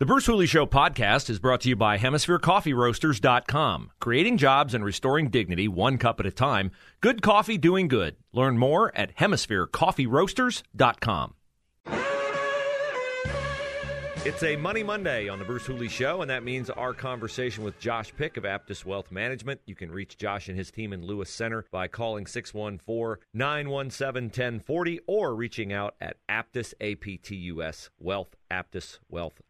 The Bruce Hooley Show podcast is brought to you by HemisphereCoffeeRoasters.com. Creating jobs and restoring dignity one cup at a time. Good coffee doing good. Learn more at HemisphereCoffeeRoasters.com. It's a Money Monday on the Bruce Hooley Show, and that means our conversation with Josh Pick of Aptus Wealth Management. You can reach Josh and his team in Lewis Center by calling 614 917 1040 or reaching out at Aptus, A-P-T-U-S, Wealth, Aptus Wealth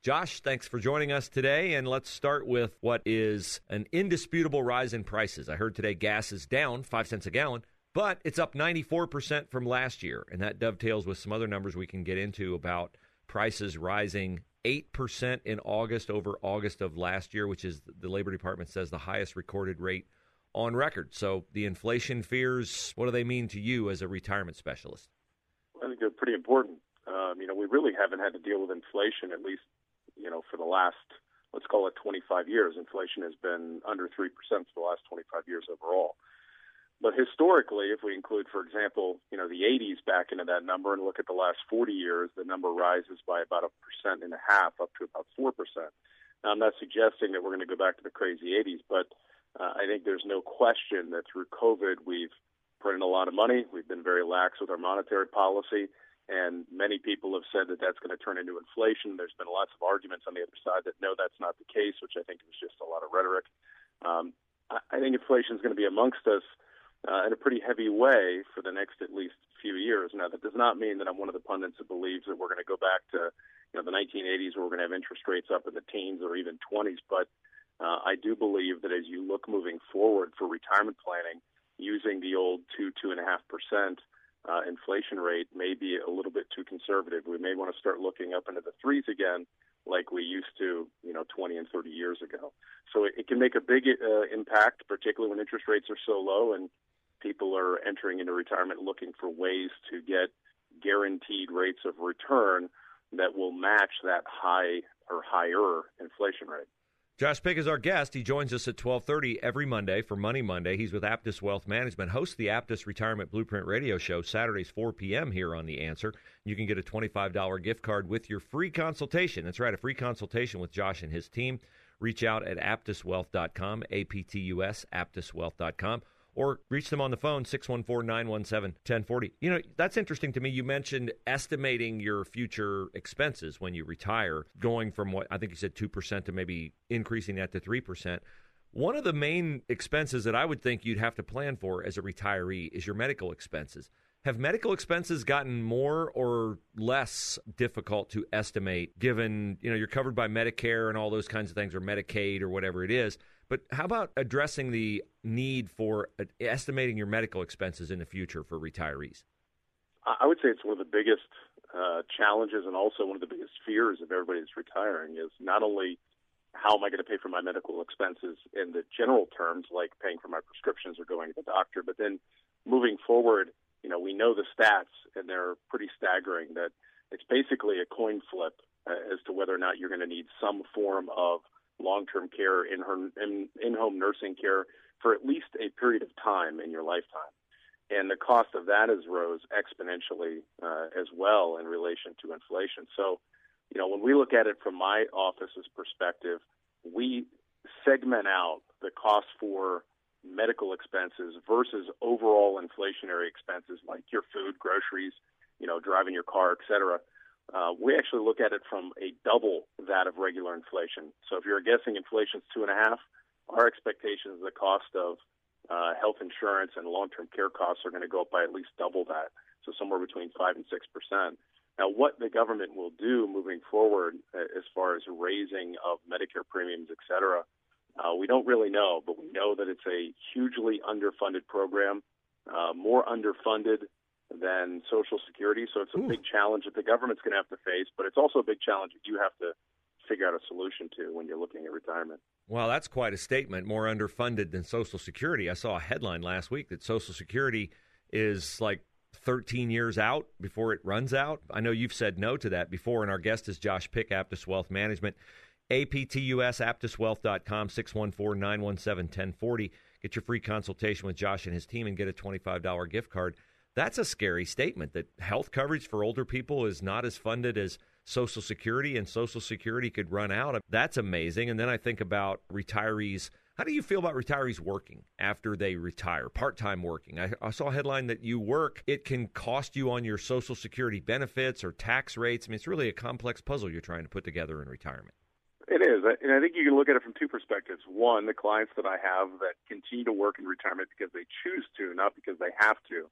Josh, thanks for joining us today. And let's start with what is an indisputable rise in prices. I heard today gas is down five cents a gallon, but it's up 94% from last year. And that dovetails with some other numbers we can get into about prices rising 8% in August over August of last year, which is the Labor Department says the highest recorded rate on record. So the inflation fears, what do they mean to you as a retirement specialist? I think they're pretty important. Um, you know, we really haven't had to deal with inflation, at least, you know, for the last, let's call it 25 years. Inflation has been under 3% for the last 25 years overall. But historically, if we include, for example, you know, the 80s back into that number and look at the last 40 years, the number rises by about a percent and a half up to about 4%. Now, I'm not suggesting that we're going to go back to the crazy 80s, but uh, I think there's no question that through COVID, we've in a lot of money. We've been very lax with our monetary policy. And many people have said that that's going to turn into inflation. There's been lots of arguments on the other side that no, that's not the case, which I think is just a lot of rhetoric. Um, I, think inflation is going to be amongst us uh, in a pretty heavy way for the next at least few years. Now, that does not mean that I'm one of the pundits that believes that we're going to go back to you know the 1980s where we're going to have interest rates up in the teens or even 20s. But uh, I do believe that as you look moving forward for retirement planning, using the old two two and a half percent uh, inflation rate may be a little bit too conservative. We may want to start looking up into the threes again, like we used to, you know, 20 and 30 years ago. So it, it can make a big uh, impact, particularly when interest rates are so low and people are entering into retirement looking for ways to get guaranteed rates of return that will match that high or higher inflation rate. Josh Pick is our guest. He joins us at 1230 every Monday for Money Monday. He's with Aptus Wealth Management, hosts the Aptus Retirement Blueprint radio show Saturdays 4 p.m. here on The Answer. You can get a $25 gift card with your free consultation. That's right, a free consultation with Josh and his team. Reach out at aptuswealth.com, A-P-T-U-S, aptuswealth.com or reach them on the phone 614-917-1040 you know that's interesting to me. You mentioned estimating your future expenses when you retire going from what i think you said 2% to maybe increasing that to 3% one of the main expenses that i would think you'd have to plan for as a retiree is your medical expenses. Have medical expenses gotten more or less difficult to estimate given you know you're covered by medicare and all those kinds of things or medicaid or whatever it is but how about addressing the need for uh, estimating your medical expenses in the future for retirees? I would say it's one of the biggest uh, challenges and also one of the biggest fears of everybody that's retiring is not only how am I going to pay for my medical expenses in the general terms, like paying for my prescriptions or going to the doctor, but then moving forward, you know, we know the stats and they're pretty staggering that it's basically a coin flip uh, as to whether or not you're going to need some form of long-term care, in her in, in-home nursing care for at least a period of time in your lifetime. And the cost of that has rose exponentially uh, as well in relation to inflation. So, you know, when we look at it from my office's perspective, we segment out the cost for medical expenses versus overall inflationary expenses like your food, groceries, you know, driving your car, et cetera. Uh, we actually look at it from a double that of regular inflation. So if you're guessing inflation is two and a half, our expectation is the cost of uh, health insurance and long-term care costs are going to go up by at least double that. So somewhere between five and six percent. Now, what the government will do moving forward, uh, as far as raising of Medicare premiums, et cetera, uh, we don't really know. But we know that it's a hugely underfunded program, uh, more underfunded than Social Security. So it's a Ooh. big challenge that the government's going to have to face, but it's also a big challenge that you have to figure out a solution to when you're looking at retirement. Well, that's quite a statement. More underfunded than Social Security. I saw a headline last week that Social Security is like 13 years out before it runs out. I know you've said no to that before, and our guest is Josh Pick, Aptus Wealth Management. APTUS, aptuswealth.com, 614 917 1040. Get your free consultation with Josh and his team and get a $25 gift card. That's a scary statement that health coverage for older people is not as funded as Social Security and Social Security could run out. That's amazing. And then I think about retirees. How do you feel about retirees working after they retire, part time working? I, I, saw a headline that you work, it can cost you on your Social Security benefits or tax rates. I mean, it's really a complex puzzle you're trying to put together in retirement. It is. And I think you can look at it from two perspectives. One, the clients that I have that continue to work in retirement because they choose to, not because they have to,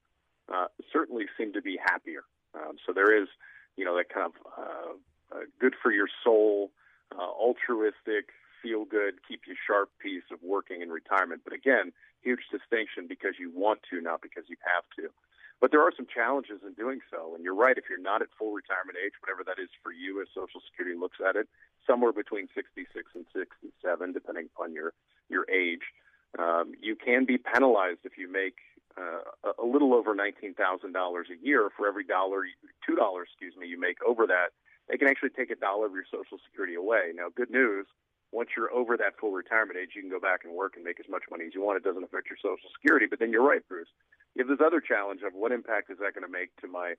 uh, certainly seem to be happier. Um, so there is, you know, that kind of uh, good for your soul, uh, altruistic, feel good, keep you sharp piece of working in retirement. But again, huge distinction because you want to, not because you have to. But there are some challenges in doing so. And you're right, if you're not at full retirement age, whatever that is for you as Social Security looks at it, somewhere between 66 and 67, depending upon your, your age, um, you can be penalized if you make uh, a little over $19,000 a year for every dollar, $2, excuse me, you make over that. They can actually take a dollar of your Social Security away. Now, good news, once you're over that full retirement age, you can go back and work and make as much money as you want. It doesn't affect your Social Security. But then you're right, Bruce. You have this other challenge of what impact is that going to make to my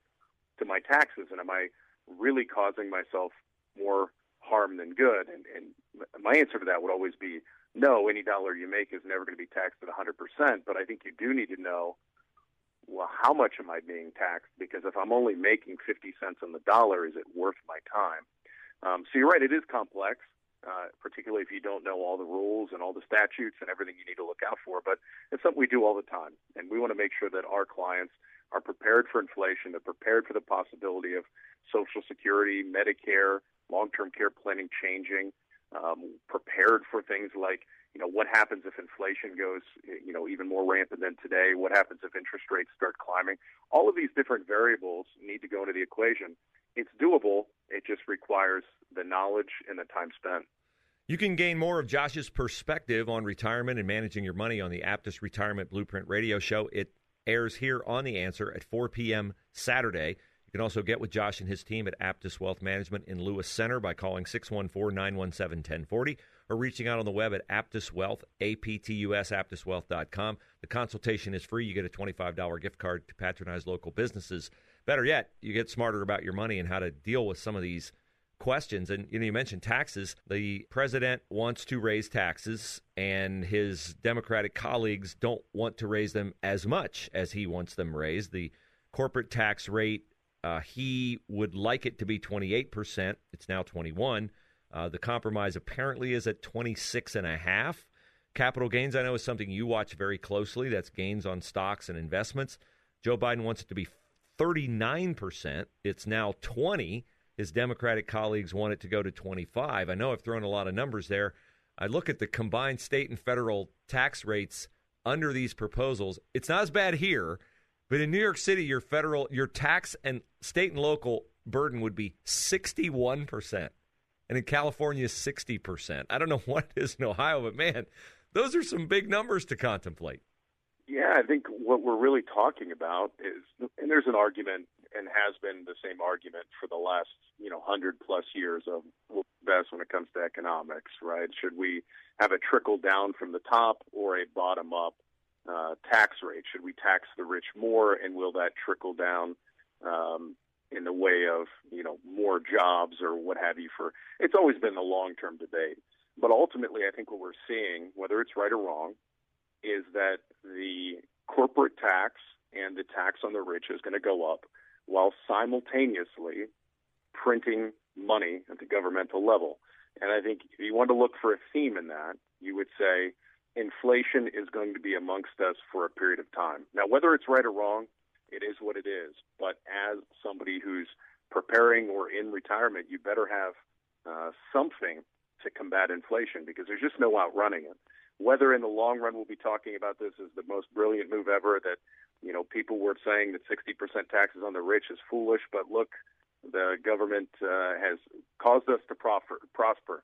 to my taxes, and am I really causing myself more harm than good? And, and my answer to that would always be no. Any dollar you make is never going to be taxed at 100%. But I think you do need to know well, how much am I being taxed? Because if I'm only making 50 cents on the dollar, is it worth my time? Um, so you're right, it is complex, uh, particularly if you don't know all the rules and all the statutes and everything you need to look out for. But it's something we do all the time, and we want to make sure that our clients are prepared for inflation, they're prepared for the possibility of Social Security, Medicare, long-term care planning changing, um, prepared for things like you know what happens if inflation goes you know even more rampant than today what happens if interest rates start climbing all of these different variables need to go into the equation it's doable it just requires the knowledge and the time spent you can gain more of Josh's perspective on retirement and managing your money on the Aptus Retirement Blueprint radio show. It airs here on The Answer at 4 p.m. Saturday. You can also get with Josh and his team at Aptus Wealth Management in Lewis Center by calling 614 917 1040 or reaching out on the web at Aptus Wealth, A-P-T-U-S, aptuswealth.com. The consultation is free. You get a $25 gift card to patronize local businesses. Better yet, you get smarter about your money and how to deal with some of these questions. And you, know, you mentioned taxes. The president wants to raise taxes, and his Democratic colleagues don't want to raise them as much as he wants them raised. The corporate tax rate uh, he would like it to be 28%. It's now 21. Uh, the compromise apparently is at 26 and a half. Capital gains, I know, is something you watch very closely. That's gains on stocks and investments. Joe Biden wants it to be 39%. It's now 20. His Democratic colleagues want it to go to 25. I know I've thrown a lot of numbers there. I look at the combined state and federal tax rates under these proposals. It's not as bad here but in New York City, your federal, your tax and state and local burden would be 61%. And in California, 60%. I don't know what it is in Ohio, but man, those are some big numbers to contemplate. Yeah, I think what we're really talking about is, and there's an argument and has been the same argument for the last, you know, hundred plus years of best when it comes to economics, right? Should we have a trickle down from the top or a bottom up uh, tax rate? Should we tax the rich more, and will that trickle down um, in the way of you know more jobs or what have you? For it's always been a long term debate, but ultimately, I think what we're seeing, whether it's right or wrong, is that the corporate tax and the tax on the rich is going to go up, while simultaneously printing money at the governmental level. And I think if you want to look for a theme in that, you would say inflation is going to be amongst us for a period of time. Now, whether it's right or wrong, it is what it is. But as somebody who's preparing or in retirement, you better have uh, something to combat inflation because there's just no outrunning it. Whether in the long run we'll be talking about this as the most brilliant move ever, that you know people were saying that 60% taxes on the rich is foolish, but look, the government uh, has caused us to prosper.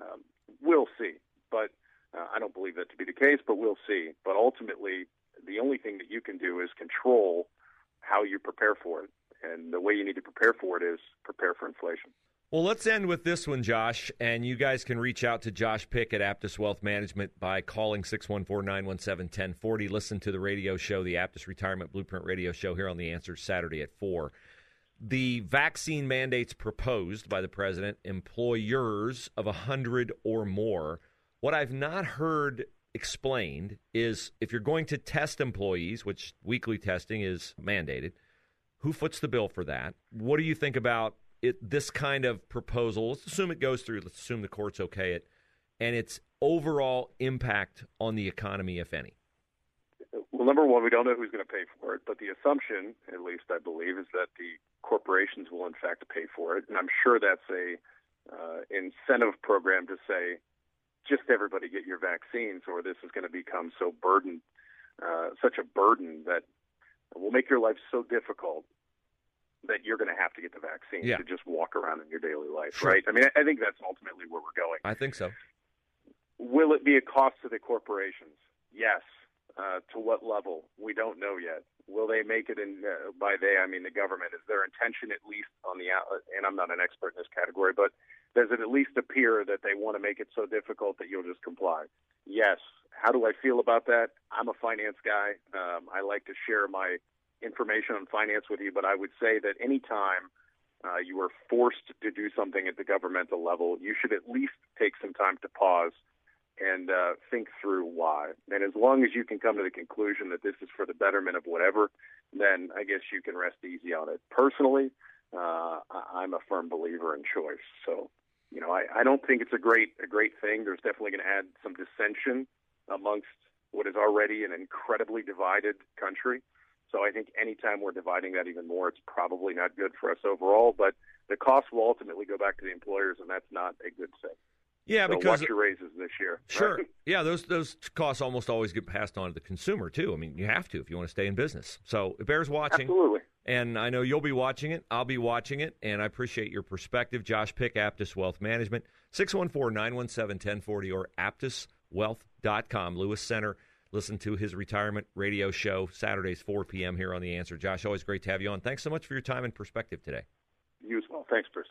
Um, we'll see, but uh, I don't believe that to be the case, but we'll see. But ultimately, the only thing that you can do is control how you prepare for it. And the way you need to prepare for it is prepare for inflation. Well, let's end with this one, Josh. And you guys can reach out to Josh Pick at Aptus Wealth Management by calling 614 917 1040. Listen to the radio show, the Aptus Retirement Blueprint radio show here on The Answer Saturday at 4. the vaccine mandates proposed by the president, employers of 100 or more. What I've not heard explained is if you're going to test employees, which weekly testing is mandated, who foots the bill for that? What do you think about it, this kind of proposal? Let's assume it goes through. Let's assume the courts okay it, and its overall impact on the economy, if any. Well, number one, we don't know who's going to pay for it, but the assumption, at least I believe, is that the corporations will in fact pay for it, and I'm sure that's a uh, incentive program to say just everybody get your vaccines, or this is going to become so burden, uh, such a burden that will make your life so difficult that you're going to have to get the vaccine yeah. to just walk around in your daily life, sure. right? I mean, I think that's ultimately where we're going. I think so. Will it be a cost to the corporations? Yes. Uh, to what level? We don't know yet. Will they make it in? Uh, by they, I mean the government. Is their intention at least on the out? And I'm not an expert in this category, but does it at least appear that they want to make it so difficult that you'll just comply? Yes. How do I feel about that? I'm a finance guy. Um, I like to share my information on finance with you, but I would say that anytime uh, you are forced to do something at the governmental level, you should at least take some time to pause and uh, think through why. And as long as you can come to the conclusion that this is for the betterment of whatever, then I guess you can rest easy on it. Personally, uh, I'm a firm believer in choice. So, you know, I, I don't think it's a great a great thing. There's definitely going to add some dissension amongst what is already an incredibly divided country. So I think anytime we're dividing that even more, it's probably not good for us overall. But the cost will ultimately go back to the employers, and that's not a good thing. Yeah, so because watch your raises this year. Sure. Right? Yeah, those those costs almost always get passed on to the consumer too. I mean, you have to if you want to stay in business. So it bears watching. Absolutely. And I know you'll be watching it. I'll be watching it, and I appreciate your perspective. Josh Pick, Aptus Wealth Management, 614-917-1040 or aptuswealth.com. Lewis Center. Listen to his retirement radio show Saturdays 4 p.m. here on The Answer. Josh, always great to have you on. Thanks so much for your time and perspective today. You as well. Thanks, Bruce.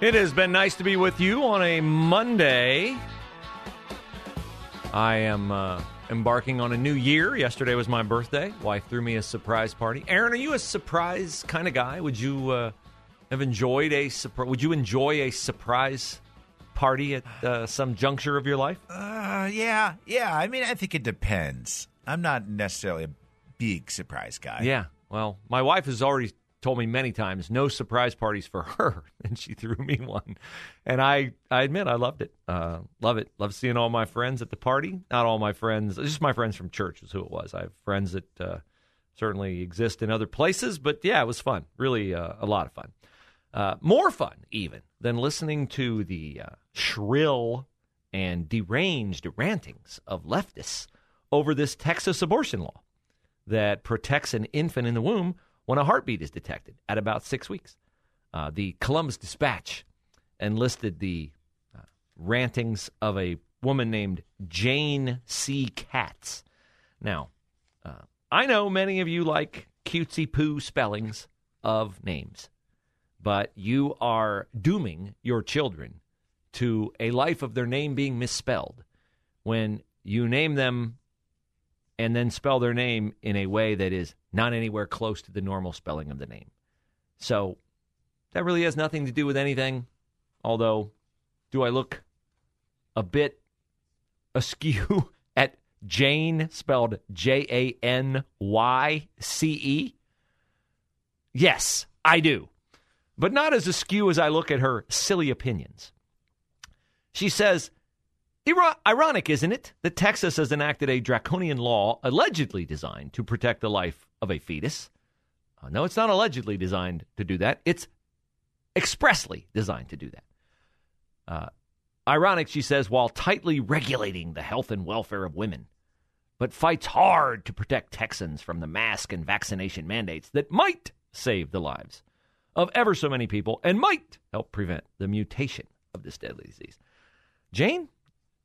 It has been nice to be with you on a Monday. I am uh, embarking on a new year. Yesterday was my birthday. Wife threw me a surprise party. Aaron, are you a surprise kind of guy? Would you uh, have enjoyed a surprise? Would you enjoy a surprise party at uh, some juncture of your life? Uh, yeah, yeah. I mean, I think it depends. I'm not necessarily a big surprise guy. Yeah. Well, my wife has already told me many times no surprise parties for her, and she threw me one, and I I admit I loved it. Uh, love it. Love seeing all my friends at the party. Not all my friends, just my friends from church is who it was. I have friends that uh, certainly exist in other places, but yeah, it was fun. Really, uh, a lot of fun. Uh, more fun even than listening to the uh, shrill and deranged rantings of leftists over this Texas abortion law that protects an infant in the womb when a heartbeat is detected at about six weeks. Uh, the Columbus Dispatch enlisted the uh, rantings of a woman named Janyce Katz. Now, uh, I know many of you like cutesy poo spellings of names, but you are dooming your children to a life of their name being misspelled when you name them and then spell their name in a way that is not anywhere close to the normal spelling of the name. So that really has nothing to do with anything. Although, do I look a bit askew at Jane, spelled J A N Y C E? Yes, I do. But not as askew as I look at her silly opinions. She says, Ironic, isn't it, that Texas has enacted a draconian law allegedly designed to protect the life of a fetus? Uh, no, it's not allegedly designed to do that. It's expressly designed to do that. Uh, ironic, she says, while tightly regulating the health and welfare of women, but fights hard to protect Texans from the mask and vaccination mandates that might save the lives of ever so many people and might help prevent the mutation of this deadly disease. Jane,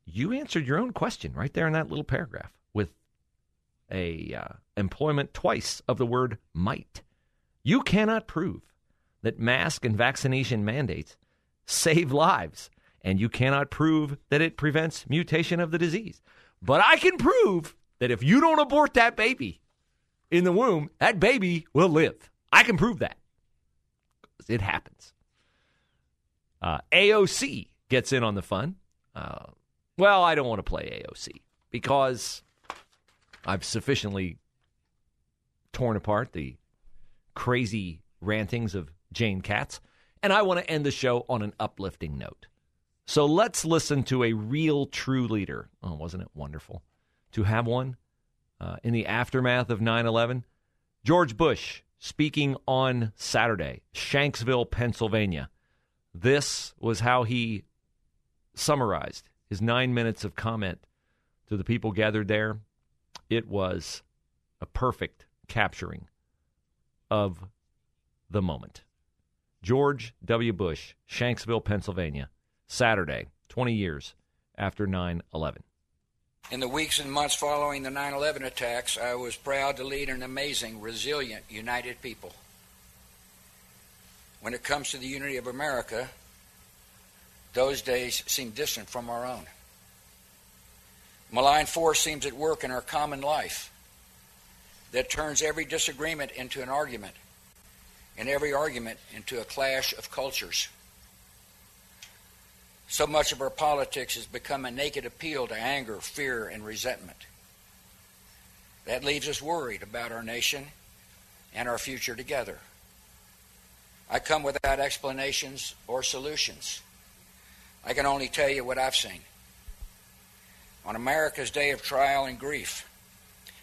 you answered your own question right there in that little paragraph with a uh, employment twice of the word might. You cannot prove that mask and vaccination mandates save lives and you cannot prove that it prevents mutation of the disease. But I can prove that if you don't abort that baby in the womb, that baby will live. I can prove that. It happens. Uh, AOC gets in on the fun. Uh, well, I don't want to play AOC because I've sufficiently torn apart the crazy rantings of Jane Katz, and I want to end the show on an uplifting note. So let's listen to a real, true leader. Oh, wasn't it wonderful to have one uh, in the aftermath of 9 11? George Bush speaking on Saturday, Shanksville, Pennsylvania. This was how he summarized his nine minutes of comment to the people gathered there. It was a perfect capturing of the moment. George W. Bush, Shanksville, Pennsylvania, Saturday, 20 years after 9 11. In the weeks and months following the 9 11 attacks, I was proud to lead an amazing, resilient, united people. When it comes to the unity of America, those days seem distant from our own. Malign force seems at work in our common life that turns every disagreement into an argument, and every argument into a clash of cultures. So much of our politics has become a naked appeal to anger, fear, and resentment. That leaves us worried about our nation and our future together. I come without explanations or solutions. I can only tell you what I've seen. On America's day of trial and grief,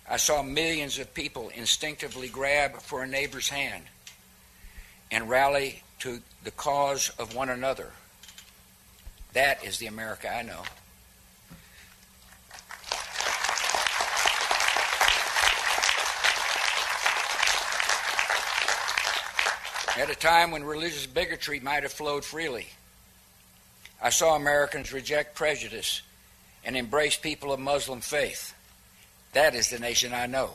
I saw millions of people instinctively grab for a neighbor's hand and rally to the cause of one another. That is the America I know. At a time when religious bigotry might have flowed freely, I saw Americans reject prejudice and embrace people of Muslim faith. That is the nation I know.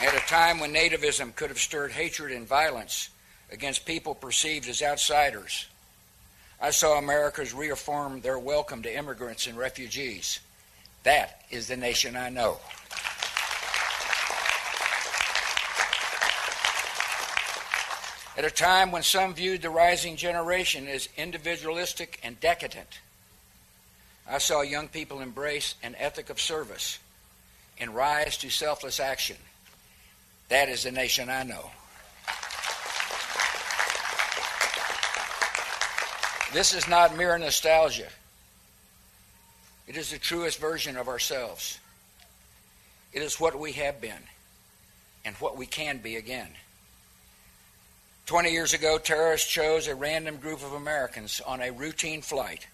At a time when nativism could have stirred hatred and violence against people perceived as outsiders, I saw Americans reaffirm their welcome to immigrants and refugees. That is the nation I know. At a time when some viewed the rising generation as individualistic and decadent, I saw young people embrace an ethic of service and rise to selfless action. That is the nation I know. This is not mere nostalgia. It is the truest version of ourselves. It is what we have been and what we can be again. 20 years ago, terrorists chose a random group of Americans on a routine flight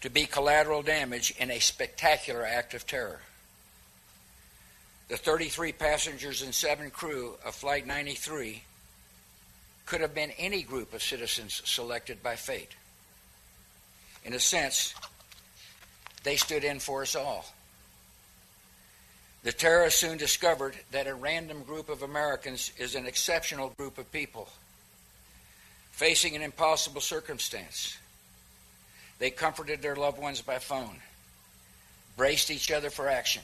to be collateral damage in a spectacular act of terror. The 33 passengers and seven crew of Flight 93 could have been any group of citizens selected by fate. In a sense, they stood in for us all. The terrorists soon discovered that a random group of Americans is an exceptional group of people facing an impossible circumstance. They comforted their loved ones by phone, braced each other for action,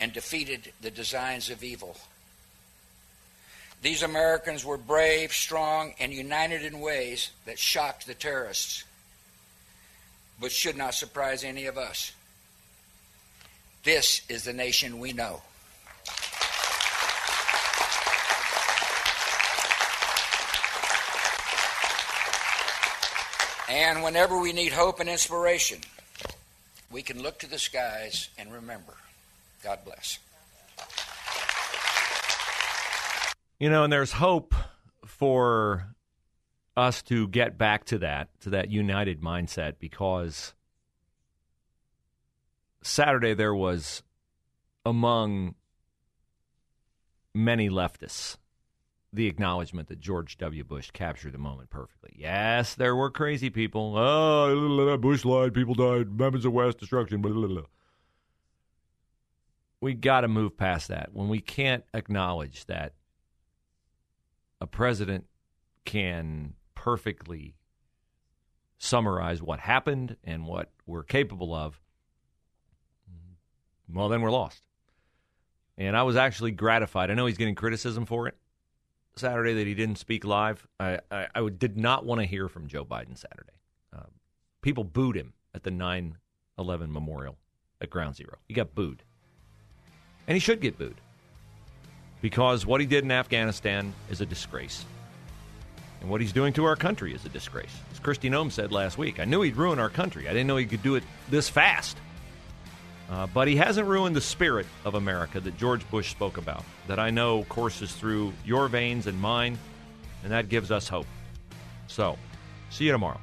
and defeated the designs of evil. These Americans were brave, strong, and united in ways that shocked the terrorists, but should not surprise any of us. This is the nation we know. And whenever we need hope and inspiration, we can look to the skies and remember. God bless. You know, and there's hope for us to get back to that, to that united mindset, because Saturday there was among many leftists the acknowledgement that George W. Bush captured the moment perfectly. Yes, there were crazy people. Oh, Bush lied. People died. Weapons of West destruction. Blah, blah, blah. We got to move past that. When we can't acknowledge that a president can perfectly summarize what happened and what we're capable of, well, then we're lost. And I was actually gratified. I know he's getting criticism for it Saturday that he didn't speak live. I, I, I did not want to hear from Joe Biden Saturday. Uh, people booed him at the 9 11 memorial at Ground Zero. He got booed. And he should get booed because what he did in Afghanistan is a disgrace. And what he's doing to our country is a disgrace. As Kristi Noem said last week, I knew he'd ruin our country. I didn't know he could do it this fast. Uh, but he hasn't ruined the spirit of America that George Bush spoke about, that I know courses through your veins and mine, and that gives us hope. So, see you tomorrow.